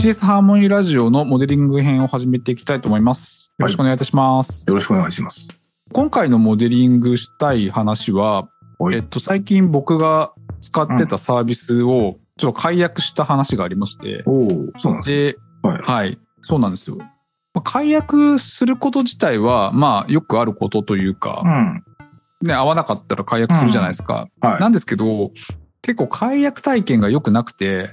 CS ハーモニーラジオのモデリング編を始めていきたいと思います。よろしくお願いいたします。よろしくお願いします。今回のモデリングしたい話は、はいえっと、最近僕が使ってたサービスをちょっと解約した話がありまして、おお、そうなんですで、か。はい。はい、そうなんですよ。まあ解約すること自体は、まあ、よくあることというか、うん。ね、合わなかったら解約するじゃないですか。はい。なんですけど、結構解約体験が良くなくて、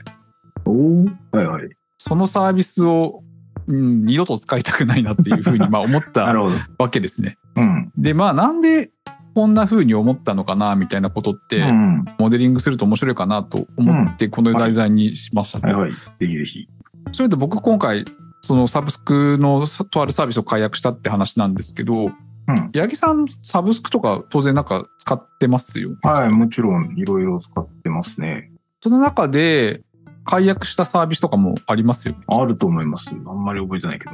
おお、はいはい。そのサービスを、うん、二度と使いたくないなっていうふうに まあ思っなた。わけですね。うん。でまあなんでこんな風に思ったのかなみたいなことって、うん。モデリングすると面白いかなと思ってこの題材にしましたと、はいはい。ぜひぜひ。それで僕今回そのサブスクのさとあるサービスを解約したって話なんですけどうん。八木さんサブスクとか当然なんか使ってますよ、はい。もちろん、いろいろ使ってますね。その中で解約したサービスとかもありますよねあると思います。あんまり覚えてないけど。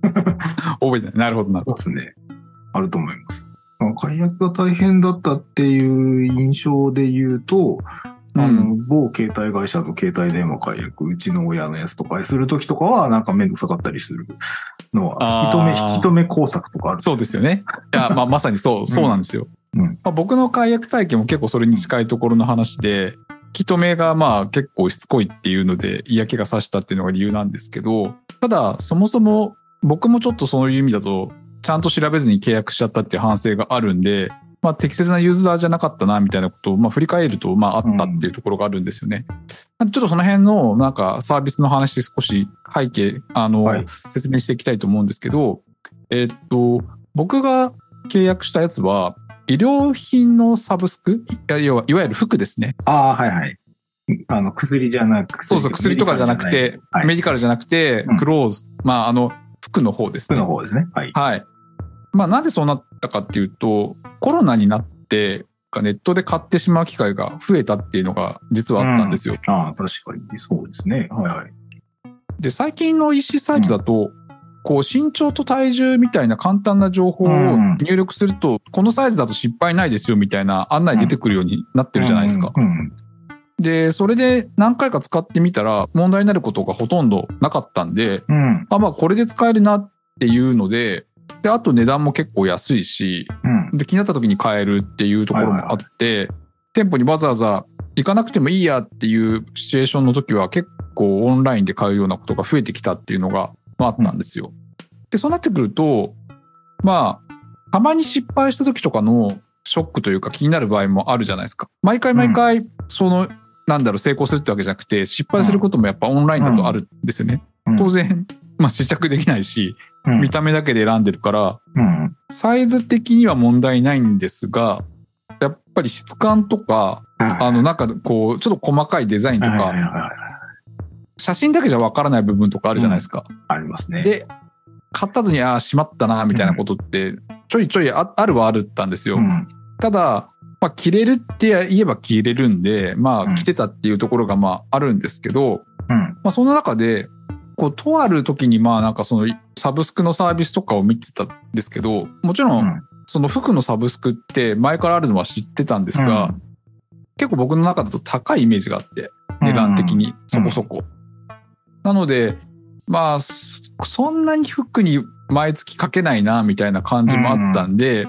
覚えてないなるほどなるほどそうですね。あると思います。まあ解約が大変だったっていう印象で言うと、あの、某携帯会社と携帯電話解約、うちの親のやつとかするときとかは、なんかめんどくさかったりするのは、引き止め、引き止め工作とかある。そうですよね。いや、まあ、まさにそう、そうなんですよ。うんまあ、僕の解約体験も結構それに近いところの話で、引き止めがまあ結構しつこいっていうので嫌気がさしたっていうのが理由なんですけど、ただそもそも僕もちょっとそういう意味だと、ちゃんと調べずに契約しちゃったっていう反省があるんで、まあ、適切なユーザーじゃなかったなみたいなことをまあ振り返るとまああったっていうところがあるんですよね。ちょっとその辺のなんかサービスの話少し背景あの、はい説明していきたいと思うんですけど、えっと僕が契約したやつは医療品のサブスク？いや要はいわゆる服ですね。ああ、はいはい。あの、薬じゃなくそうそう薬とかじゃなくてはいメディカルじゃなくてうんクローズ、まああの服の方です服ね。の方ですね。はい。はい。まあなぜそうなったかっていうとコロナになってネットで買ってしまう機会が増えたっていうのが実はあったんですよ。ああ、確かに。そうですね。はいはい。で最近の EC サイトだと、こう身長と体重みたいな簡単な情報をうん入力すると、このサイズだと失敗ないですよみたいな案内出てくるようになってるじゃないですか。うんうんでそれで何回か使ってみたら問題になることがほとんどなかったんでうん。あまあこれで使えるなっていうのでであと値段も結構安いしうん。で気になった時に買えるっていうところもあって、店舗にわざわざ行かなくてもいいやっていうシチュエーションの時は結構オンラインで買うようなことが増えてきたっていうのが、まあ、あったんですよ。でそうなってくるとまあたまに失敗した時とかのショックというか気になる場合もあるじゃないですか。毎回毎回その、なんだろう成功するってわけじゃなくて失敗することもやっぱオンラインだとあるんですよね。うん当然、まあ、試着できないしうん見た目だけで選んでるからうん。サイズ的には問題ないんですが、やっぱり質感とか、あの、なんかこう、ちょっと細かいデザインとか、はい写真だけじゃわからない部分とかあるじゃないですか。ありますね。で、買った後に、ああ、しまったな、みたいなことって、ちょいちょいああるはあるったんですよ。うん。ただ、まあ、着れるって言えば着れるんで、まあ、うん着てたっていうところが、まあ、あるんですけど、うん。まあ、その中で、こう、とある時に、まあ、なんかその、サブスクのサービスとかを見てたんですけど、もちろん、うんその服のサブスクって前からあるのは知ってたんですが、結構僕の中だと高いイメージがあって、値段的にそこそこ。なので、まあ、そそんなに服に毎月かけないな、みたいな感じもあったんで、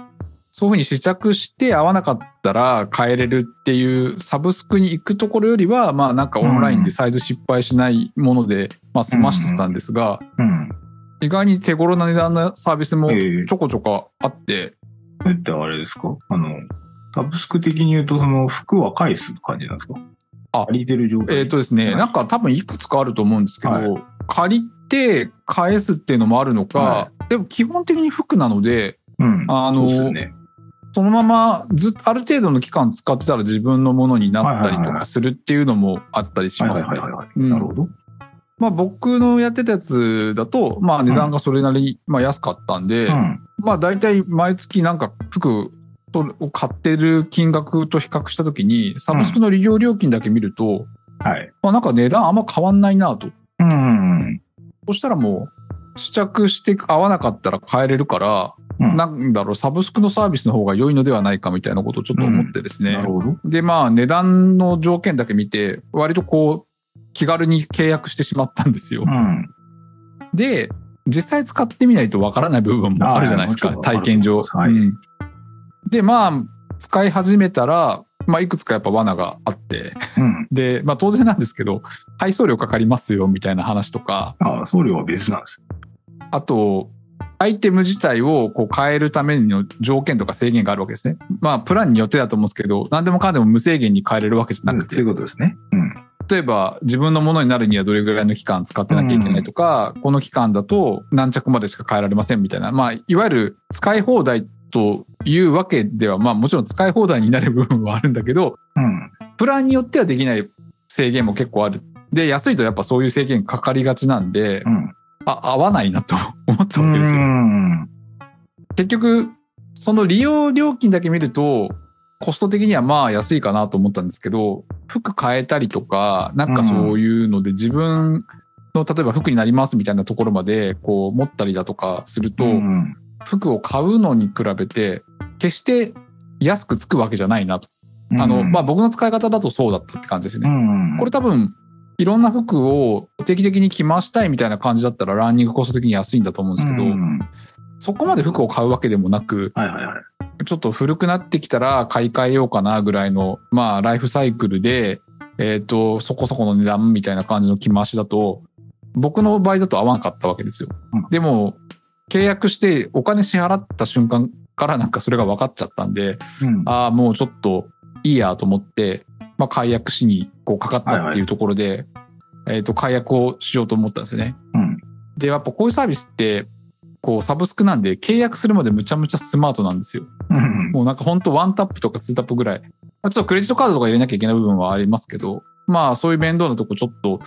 そういうふうに試着して合わなかったら変えれるっていうサブスクに行くところよりは、まあなんかオンラインでサイズ失敗しないもので、まあ済ましてたんですが、うん。意外に手頃な値段のサービスもええ。ちょこちょこあって、それってあれですか？あの、サブスク的に言うと、その服は返す感じなんですか？あ借りてる状態えっ、とですね、はいなんか多分いくつかあると思うんですけど、はい借りて返すっていうのもあるのか、はでも基本的に服なので、うん。あのそね。そのままずある程度の期間使ってたら自分のものになったりとかするっていうのもあったりしはいますねなるほど。まあ僕のやってたやつだと、まあ値段がそれなりにまあ安かったんで、うん。まあ大体毎月なんか服を買ってる金額と比較したときに、サブスクの利用料金だけ見ると、はい。まあなんか値段あんま変わんないなと。うん。そしたらもう、試着して合わなかったら変えれるから、うんなんだろう、サブスクのサービスの方が良いのではないかみたいなことをちょっと思ってですね。なるほど。で、まあ値段の条件だけ見て、割とこう、気軽に契約してしまったんですよ。うん。で、実際使ってみないとわからない部分もあるじゃないですか、体験上。はいうんで、まあ、使い始めたら、まあ、いくつかやっぱ罠があって、うん。で、まあ当然なんですけど、配送料かかりますよみたいな話とか、ああ、送料は別なんです。あと、アイテム自体をこう変えるための条件とか制限があるわけですね。まあ、プランによってだと思うんですけど、何でもかんでも無制限に変えれるわけじゃなくてそうい、うことですね。うん。例えば自分のものになるにはどれぐらいの期間使ってなきゃいけないとか、この期間だと何着までしか変えられませんみたいな、まあ、いわゆる使い放題というわけでは、まあもちろん使い放題になる部分はあるんだけど、うん。プランによってはできない制限も結構ある。で、安いとやっぱそういう制限かかりがちなんで、うん。あ、合わないなと思ったわけですよ。うん。結局、その利用料金だけ見ると、コスト的にはまあ安いかなと思ったんですけど、服変えたりとか、なんかそういうので自分の例えば服になりますみたいなところまでこう持ったりだとかすると、うん。服を買うのに比べて決して安くつくわけじゃないなと。あの、まあ僕の使い方だとそうだったって感じですよね。うん。これ多分いろんな服を定期的に着回したいみたいな感じだったらランニングコスト的に安いんだと思うんですけど、うんそこまで服を買うわけでもなく、はいはいはい。ちょっと古くなってきたら買い替えようかなぐらいの、まあライフサイクルで、えっ、と、そこそこの値段みたいな感じの着回しだと、僕の場合だと合わなかったわけですよ。うんでも、契約してお金支払った瞬間からなんかそれが分かっちゃったんで、うん。ああ、もうちょっといいやと思って、まあ解約しにこうかかったっていうところで、えっ、と、解約をしようと思ったんですよね。うん。で、やっぱこういうサービスって、こうサブスクなんで契約するまでむちゃむちゃスマートなんですよ。うん。もうなんか本当ワンタップとかツータップぐらい。まあちょっとクレジットカードとか入れなきゃいけない部分はありますけど、まあそういう面倒なとこちょっと、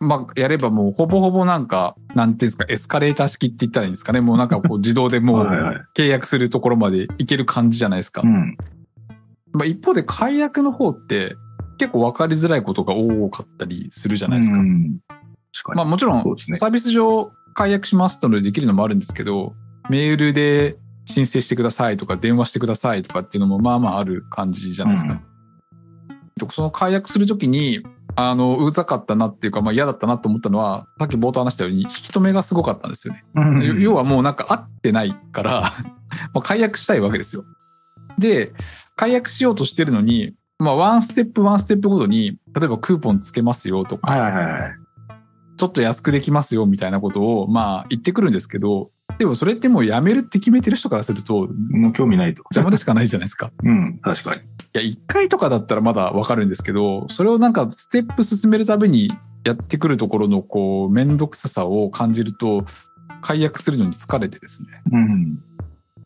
まあやればもうほぼほぼなんか、なんていうんですか、エスカレーター式って言ったらいいんですかね。もうなんかこう自動でもう 契約するところまでいける感じじゃないですか。うん。まあ一方で解約の方って結構分かりづらいことが多かったりするじゃないですか。うん確かに。まあもちろんサービス上解約しますとのでできるのもあるんですけど、メールで申請してくださいとか電話してくださいとかっていうのもまあまあある感じじゃないですか。うんその解約するときに、あの、うざかったなっていうか、まあ嫌だったなと思ったのは、さっき冒頭話したように、引き止めがすごかったんですよね。うん要はもうなんか合ってないから、まあ解約したいわけですよ。で、解約しようとしてるのに、まあワンステップワンステップごとに、例えばクーポンつけますよとか、はいはいはいはい。ちょっと安くできますよみたいなことを、まあ言ってくるんですけど、でもそれってもうやめるって決めてる人からすると、もう興味ないと。邪魔でしかないじゃないですか。うん、確かに。いや、1回とかだったらまだわかるんですけど、それをなんかステップ進めるたびにやってくるところのこう、めんどくささを感じると、解約するのに疲れてですね、うん。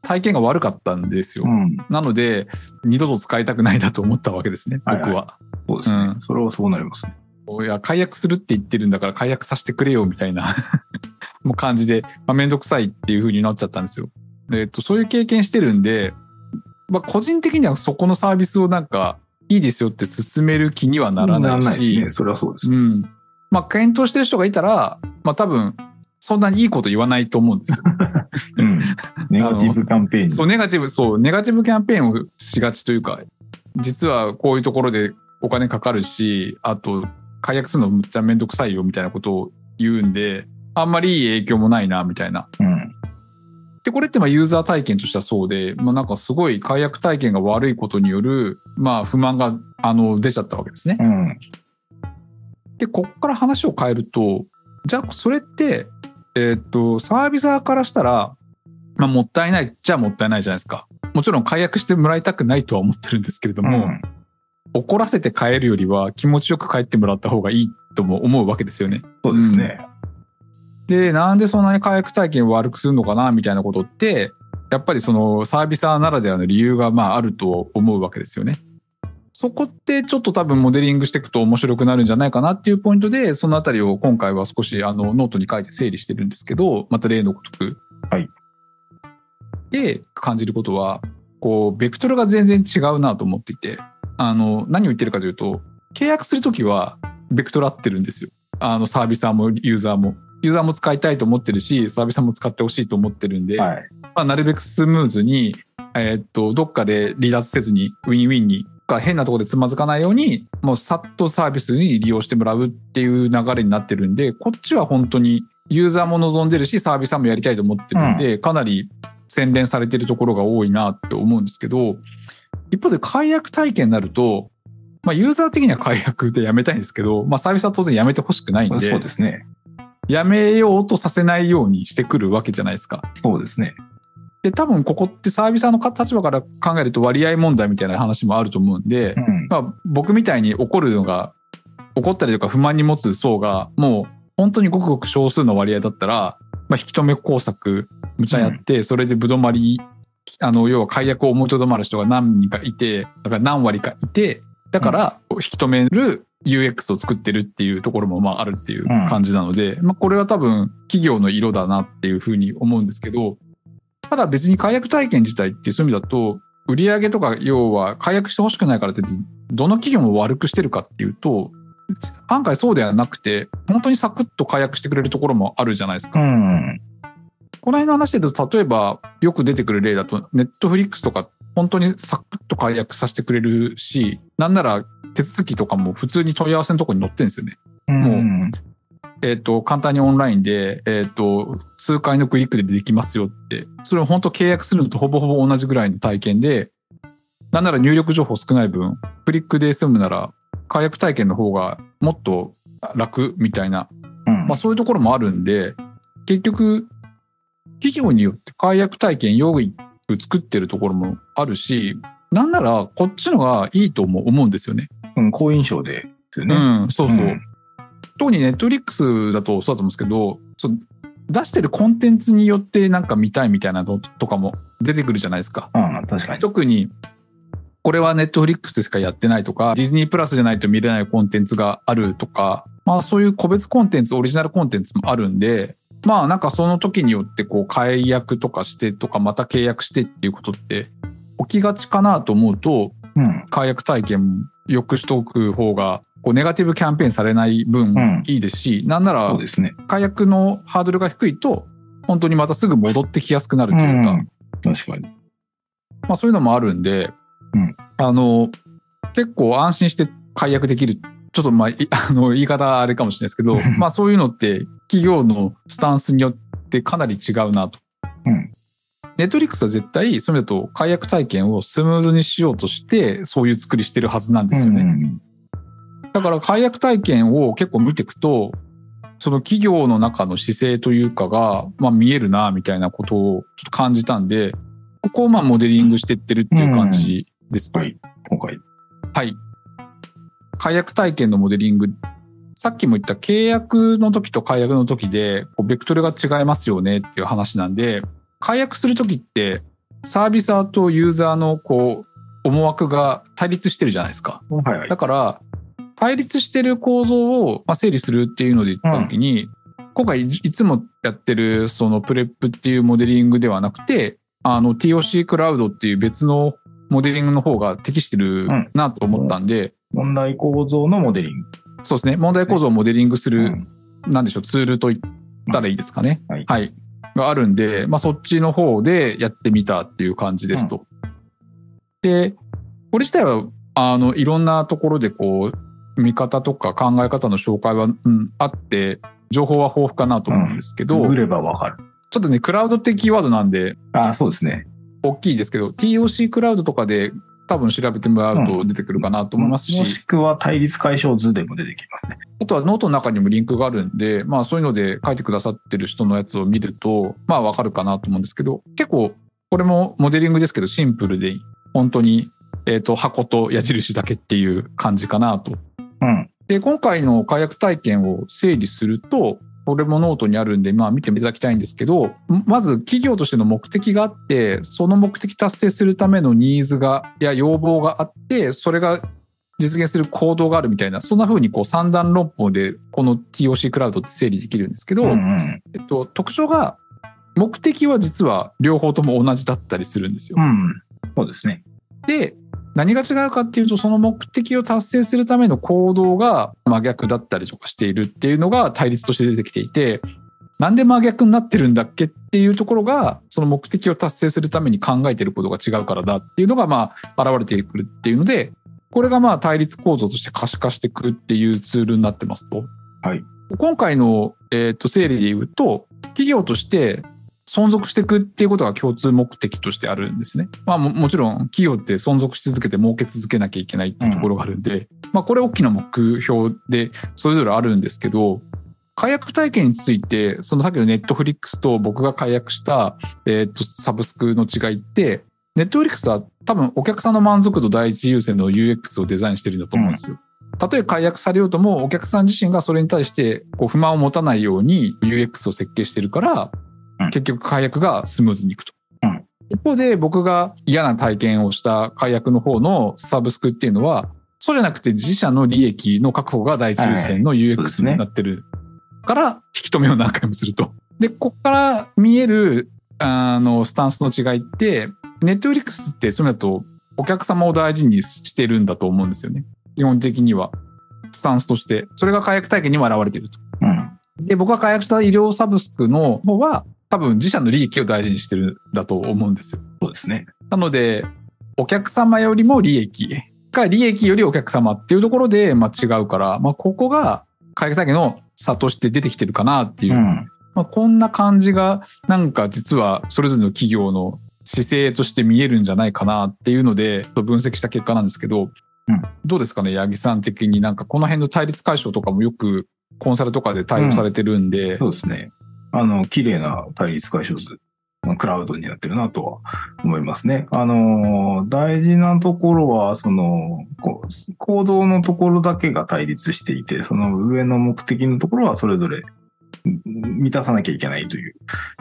体験が悪かったんですよ。うん。なので、二度と使いたくないなと思ったわけですね、はいはい僕は。そうですね。うんそれはそうなりますね。いや、解約するって言ってるんだから解約させてくれよみたいな もう感じで、まあ、めんどくさいっていう風になっちゃったんですよ。でえっと、そういう経験してるんで、まあ、個人的にはそこのサービスをなんかいいですよって進める気にはならないし、ですね。それはそうです。うん。まあ、検討してる人がいたら、まあ、多分、そんなにいいこと言わないと思うんですよ。うん。ネガティブキャンペーンに。そう、ネガティブ、そう、ネガティブキャンペーンをしがちというか、実はこういうところでお金かかるし、あと、解約するのむっちゃめんどくさいよみたいなことを言うんで、あんまりいい影響もないな、みたいな。うん。で、これってまあユーザー体験としてはそうで、まあなんかすごい解約体験が悪いことによる、まあ不満が、あの、出ちゃったわけですね。うん。で、こっから話を変えると、じゃあそれって、えーっと、サービサーからしたら、まあもったいないっちゃもったいないじゃないですか。もちろん解約してもらいたくないとは思ってるんですけれども、うん怒らせて帰るよりは気持ちよく帰ってもらった方がいいとも思うわけですよね。そうですね。で、なんでそんなに解約体験を悪くするのかなみたいなことって、やっぱりそのサービサーならではの理由がまああると思うわけですよね。そこってちょっと多分モデリングしていくと面白くなるんじゃないかなっていうポイントで、そのあたりを今回は少しあのノートに書いて整理してるんですけど、また例のごとく。はい。で、感じることは、こう、ベクトルが全然違うなと思っていて、あの、何を言ってるかというと、契約するときは、ベクトル合ってるんですよ。あの、サービサーもユーザーも。ユーザーも使いたいと思ってるし、サービサーも使ってほしいと思ってるんで、はい。まあ、なるべくスムーズに、えーっと、どっかで離脱せずに、ウィンウィンに、か変なところでつまずかないように、もうさっとサービスに利用してもらうっていう流れになってるんで、こっちは本当にユーザーも望んでるし、サービスさんもやりたいと思ってるんで、かなり洗練されてるところが多いなって思うんですけど、一方で解約体験になると、まあユーザー的には解約でやめたいんですけど、まあサービスは当然やめてほしくないんで、そうですね。やめようとさせないようにしてくるわけじゃないですか。そうですね。で、多分ここってサービスの立場から考えると割合問題みたいな話もあると思うんで、うん。まあ、僕みたいに怒るのが、怒ったりとか不満に持つ層が、もう本当にごくごく少数の割合だったら、まあ、引き止め工作、むちゃやって、それでぶどまり、あの、要は解約を思いとどまる人が何人かいて、だから何割かいて、だから引き止める UX を作ってるっていうところもまああるっていう感じなので、まあこれは多分企業の色だなっていうふうに思うんですけど、ただ別に解約体験自体ってそういう意味だと、売上とか要は解約してほしくないからってどの企業も悪くしてるかっていうと案外そうではなくて本当にサクッと解約してくれるところもあるじゃないですか。うん。この辺の話で言うと例えばよく出てくる例だとネットフリックスとか本当にサクッと解約させてくれるしなんなら手続きとかも普通に問い合わせのところに載ってるんですよね。もえっ、と、簡単にオンラインで、えっ、と、数回のクリックでできますよって、それを本当契約するのとほぼほぼ同じぐらいの体験で、なんなら入力情報少ない分、クリックで済むなら、解約体験の方がもっと楽みたいな、うん。まあそういうところもあるんで、結局、企業によって解約体験用意作ってるところもあるし、なんならこっちのがいいとも思うんですよね。うん、好印象でですよね。うん、そうそう。うん特にネットフリックスだとそうだと思うんですけど、その出してるコンテンツによってなんか見たいみたいなのとかも出てくるじゃないですか。うん、確かに。特に、これはネットフリックスでしかやってないとか、ディズニープラスじゃないと見れないコンテンツがあるとか、まあそういう個別コンテンツ、オリジナルコンテンツもあるんで、まあなんかその時によってこう解約とかしてとかまた契約してっていうことって起きがちかなと思うと、うん。解約体験良くしとく方がこうネガティブキャンペーンされない分うんいいですし、なんならそうですね。解約のハードルが低いと本当にまたすぐ戻ってきやすくなるというか、うん確かに。まあ、そういうのもあるんで、うんあの結構安心して解約できるちょっとまあい あの言い方あれかもしれないですけど まあそういうのって企業のスタンスによってかなり違うなと。ネットリックスは絶対そういう意味だと解約体験をスムーズにしようとしてそういう作りしてるはずなんですよね。うんだから解約体験を結構見ていくと、その企業の中の姿勢というかが、まあ見えるな、みたいなことをちょっと感じたんで、ここをまあモデリングしていってるっていう感じですと。はい。今回。はい。解約体験のモデリング。さっきも言った契約の時と解約の時で、こうベクトルが違いますよねっていう話なんで、解約する時って、サービサーとユーザーのこう、思惑が対立してるじゃないですか。はいはいだ。から、対立してる構造をまあ整理するっていうので言った時に、今回いいつもやってるその PREP っていうモデリングではなくて、あの TOC クラウドっていう別のモデリングの方が適してるなと思ったんで、問題構造のモデリング。そうですね、問題構造をモデリングする、うんなんでしょう、ツールと言ったらいいですかね。はいはい。があるんで、まあそっちの方でやってみたっていう感じですと。で、これ自体は、あの、いろんなところでこう、見方とか考え方の紹介は、うん、あって、情報は豊富かなと思うんですけど、ググればわかる。ちょっとね、クラウドってキーワードなんで、ああ、そうですね。大きいですけど、TOC クラウドとかで多分調べてもらうと出てくるかなと思いますし、もしくは対立解消図でも出てきますね。あとはノートの中にもリンクがあるんで、まあそういうので書いてくださってる人のやつを見ると、まあわかるかなと思うんですけど、結構これもモデリングですけどシンプルで、本当に、えっ、と、箱と矢印だけっていう感じかなと。うん。で、今回の解約体験を整理すると、これもノートにあるんで、まあ見ていただきたいんですけど、まず企業としての目的があって、その目的達成するためのニーズが、や要望があって、それが実現する行動があるみたいな、そんな風にこう三段論法でこの TOC クラウドって整理できるんですけど、うんうん。えっと、特徴が、目的は実は両方とも同じだったりするんですよ。うん。そうですね。で、何が違うかっていうと、その目的を達成するための行動が真逆だったりとかしているっていうのが対立として出てきていて、なんで真逆になってるんだっけっていうところが、その目的を達成するために考えていることが違うからだっていうのが、まあ、現れてくるっていうので、これがまあ対立構造として可視化していくっていうツールになってますと。はい。今回の、えー、と整理で言うと、企業として存続していくっていうことが共通目的としてあるんですね。まあももちろん企業って存続し続けて儲け続けなきゃいけないっていうところがあるんで、まあこれ大きな目標でそれぞれあるんですけど、解約体験について、そのさっきのネットフリックスと僕が解約した、えー、とサブスクの違いって、ネットフリックスは多分お客さんの満足度第一優先の UX をデザインしてるんだと思うんですよ。たとえ解約されようともお客さん自身がそれに対してこう不満を持たないように UX を設計してるから、うん結局解約がスムーズにいくと。うん一方で僕が嫌な体験をした解約の方のサブスクっていうのはそうじゃなくて自社の利益の確保が第一優先の UX になってるから引き止めを何回もすると。でここから見えるあのスタンスの違いってネットフリックスってそういうのだとお客様を大事にしてるんだと思うんですよね。基本的には。スタンスとして。それが解約体験にも現れていると。うん。で、僕が解約した医療サブスクの方は、多分自社の利益を大事にしてるんだと思うんですよ。そうですね。なので、お客様よりも利益か、利益よりお客様っていうところで、まあ、違うから、まあ、ここが解約体験の差として出てきてるかなっていうう、ん。まあ、こんな感じが、なんか実はそれぞれの企業の姿勢として見えるんじゃないかなっていうので、分析した結果なんですけど、うんどうですかね、八木さん的になんかこの辺の対立解消とかもよくコンサルとかで対応されてるんで、そうですね。あの、綺麗な対立解消図、クラウドになってるなとは思いますね。あの、大事なところは、その、行動のところだけが対立していて、その上の目的のところはそれぞれ満たさなきゃいけないという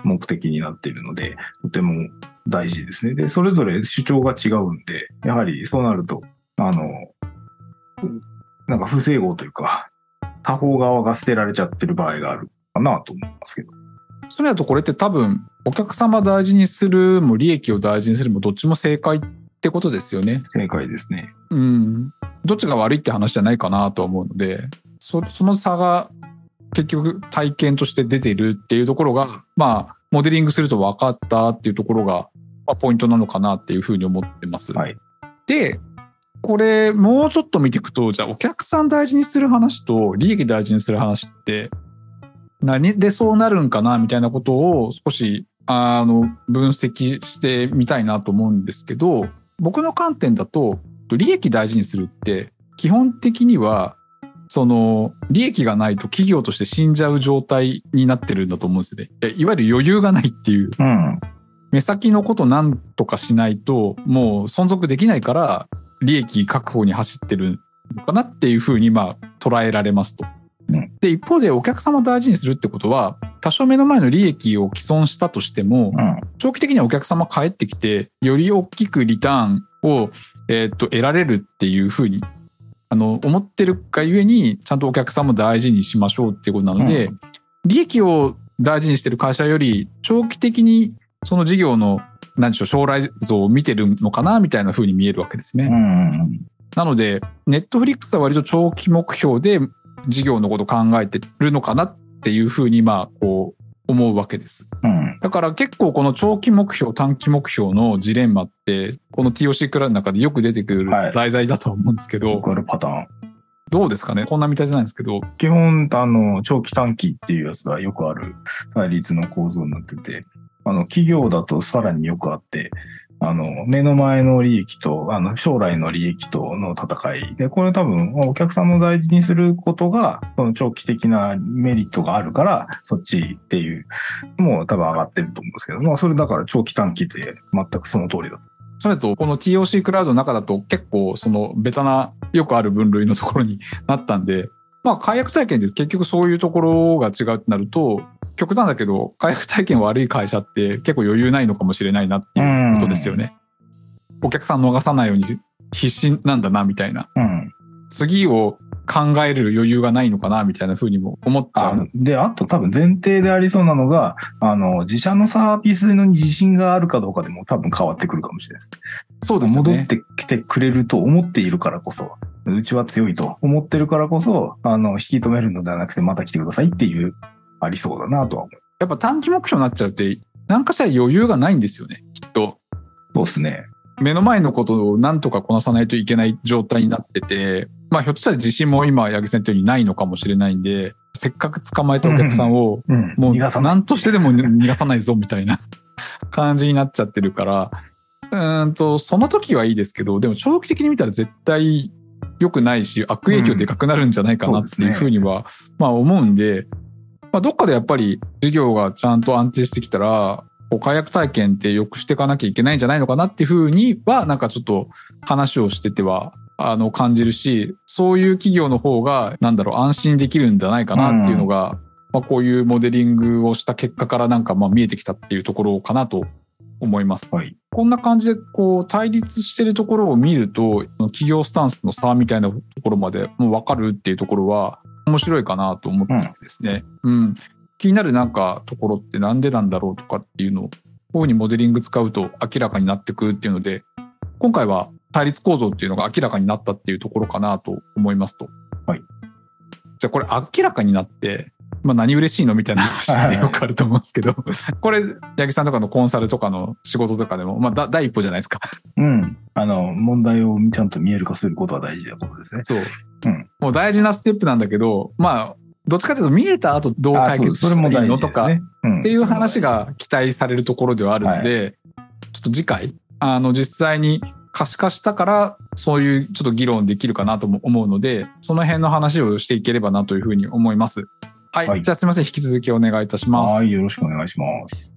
目的になっているので、とても大事ですね。で、それぞれ主張が違うんで、やはりそうなると、あの、なんか不整合というか、他方側が捨てられちゃってる場合があるかなと思いますけど。それだとこれって多分お客様大事にするも利益を大事にするもどっちも正解ってことですよね。正解ですね。うん。どっちが悪いって話じゃないかなとは思うので、そその差が結局体験として出ているっていうところが、まあ、モデリングすると分かったっていうところが、まあ、ポイントなのかなっていうふうに思ってます。はい。で、これもうちょっと見ていくと、じゃあお客さん大事にする話と利益大事にする話って何でそうなるんかなみたいなことを少しあの分析してみたいなと思うんですけど、僕の観点だと利益大事にするって基本的にはその利益がないと企業として死んじゃう状態になってるんだと思うんですよね。いわゆる余裕がないっていううん。目先のことなんとかしないともう存続できないから利益確保に走ってるのかなっていうふうにまあ捉えられますと。うんで一方でお客様を大事にするってことは多少目の前の利益を既存したとしてもうん。長期的にはお客様帰ってきてより大きくリターンを、えーと得られるっていうふうにあの思ってるがゆえにちゃんとお客様を大事にしましょうっていうことなので、うん利益を大事にしてる会社より長期的にその事業の何でしょう将来像を見てるのかなみたいな風に見えるわけですね。うん。なのでネットフリックスは割と長期目標で事業のことを考えてるのかなっていう風にまあこう思うわけです。うん。だから結構この長期目標短期目標のジレンマってこの TOC クラウドの中でよく出てくるはい題材だと思うんですけど、よくあるパターン。どうですかね？こんなみたいじゃないんですけど基本、あの、長期短期っていうやつがよくある対立の構造になってて、あの、企業だとさらによくあって、あの、目の前の利益と、あの、将来の利益との戦い。で、これ多分、お客さんの大事にすることが、その長期的なメリットがあるから、そっちっていう、もう多分上がってると思うんですけど、まあ、それだから長期短期って全くその通りだと。それとこの TOC クラウドの中だと結構そのベタなよくある分類のところになったんでまあ解約体験って結局そういうところが違うってなると極端だけど解約体験悪い会社って結構余裕ないのかもしれないなっていうことですよね。お客さん逃さないように必死なんだなみたいなうん。次を考える余裕がないのかなみたいな風にも思っちゃあう。で、あと多分前提でありそうなのが、あの、自社のサービスの自信があるかどうかでも多分変わってくるかもしれないです。そうですよね。戻ってきてくれると思っているからこそ、うちは強いと思ってるからこそ、あの、引き止めるのではなくてまた来てくださいっていう、ありそうだなとは思う。やっぱ短期目標になっちゃうって何かしら余裕がないんですよねきっと。そうですね。目の前のことを何とかこなさないといけない状態になってて、まあひょっとしたら自信も今、八木さん言ったようにないのかもしれないんで、せっかく捕まえたお客さんを、うん。もう何としてでも 逃がさないぞみたいな 感じになっちゃってるから、うーんと、その時はいいですけど、でも長期的に見たら絶対良くないし、悪影響でかくなるんじゃないかなっていうふうには、まあ思うんで、まあどっかでやっぱり事業がちゃんと安定してきたら、こう解約体験って良くしていかなきゃいけないんじゃないのかなっていうふうには、なんかちょっと話をしてては、あの感じるし、そういう企業の方が、なんだろう、安心できるんじゃないかなっていうのが、まあ、こういうモデリングをした結果からなんかまあ見えてきたっていうところかなと思います。はい。こんな感じでこう対立してるところを見ると企業スタンスの差みたいなところまでもう分かるっていうところは面白いかなと思ってですね、うん気になるなんかところってなんでなんだろうとかっていうのをこういうふうにモデリング使うと明らかになってくるっていうので今回は対立構造っていうのが明らかになったっていうところかなと思いますと。はいじゃあこれ明らかになってまあ、何嬉しいのみたいな話が よくあると思うんですけど、これ、八木さんとかのコンサルとかの仕事とかでも、まあ、だ第一歩じゃないですか。うん。あの、問題をちゃんと見える化することは大事なことですね。そう。うんもう大事なステップなんだけど、まあ、どっちかというと見えた後どう解決したらいいのとか、っっていう話が期待されるところではあるので、ちょっと次回、あの、実際に可視化したから、そういうちょっと議論できるかなとも思うので、その辺の話をしていければなというふうに思います。はい。はいじゃあすみません。引き続きお願いいたします。はい、よろしくお願いします。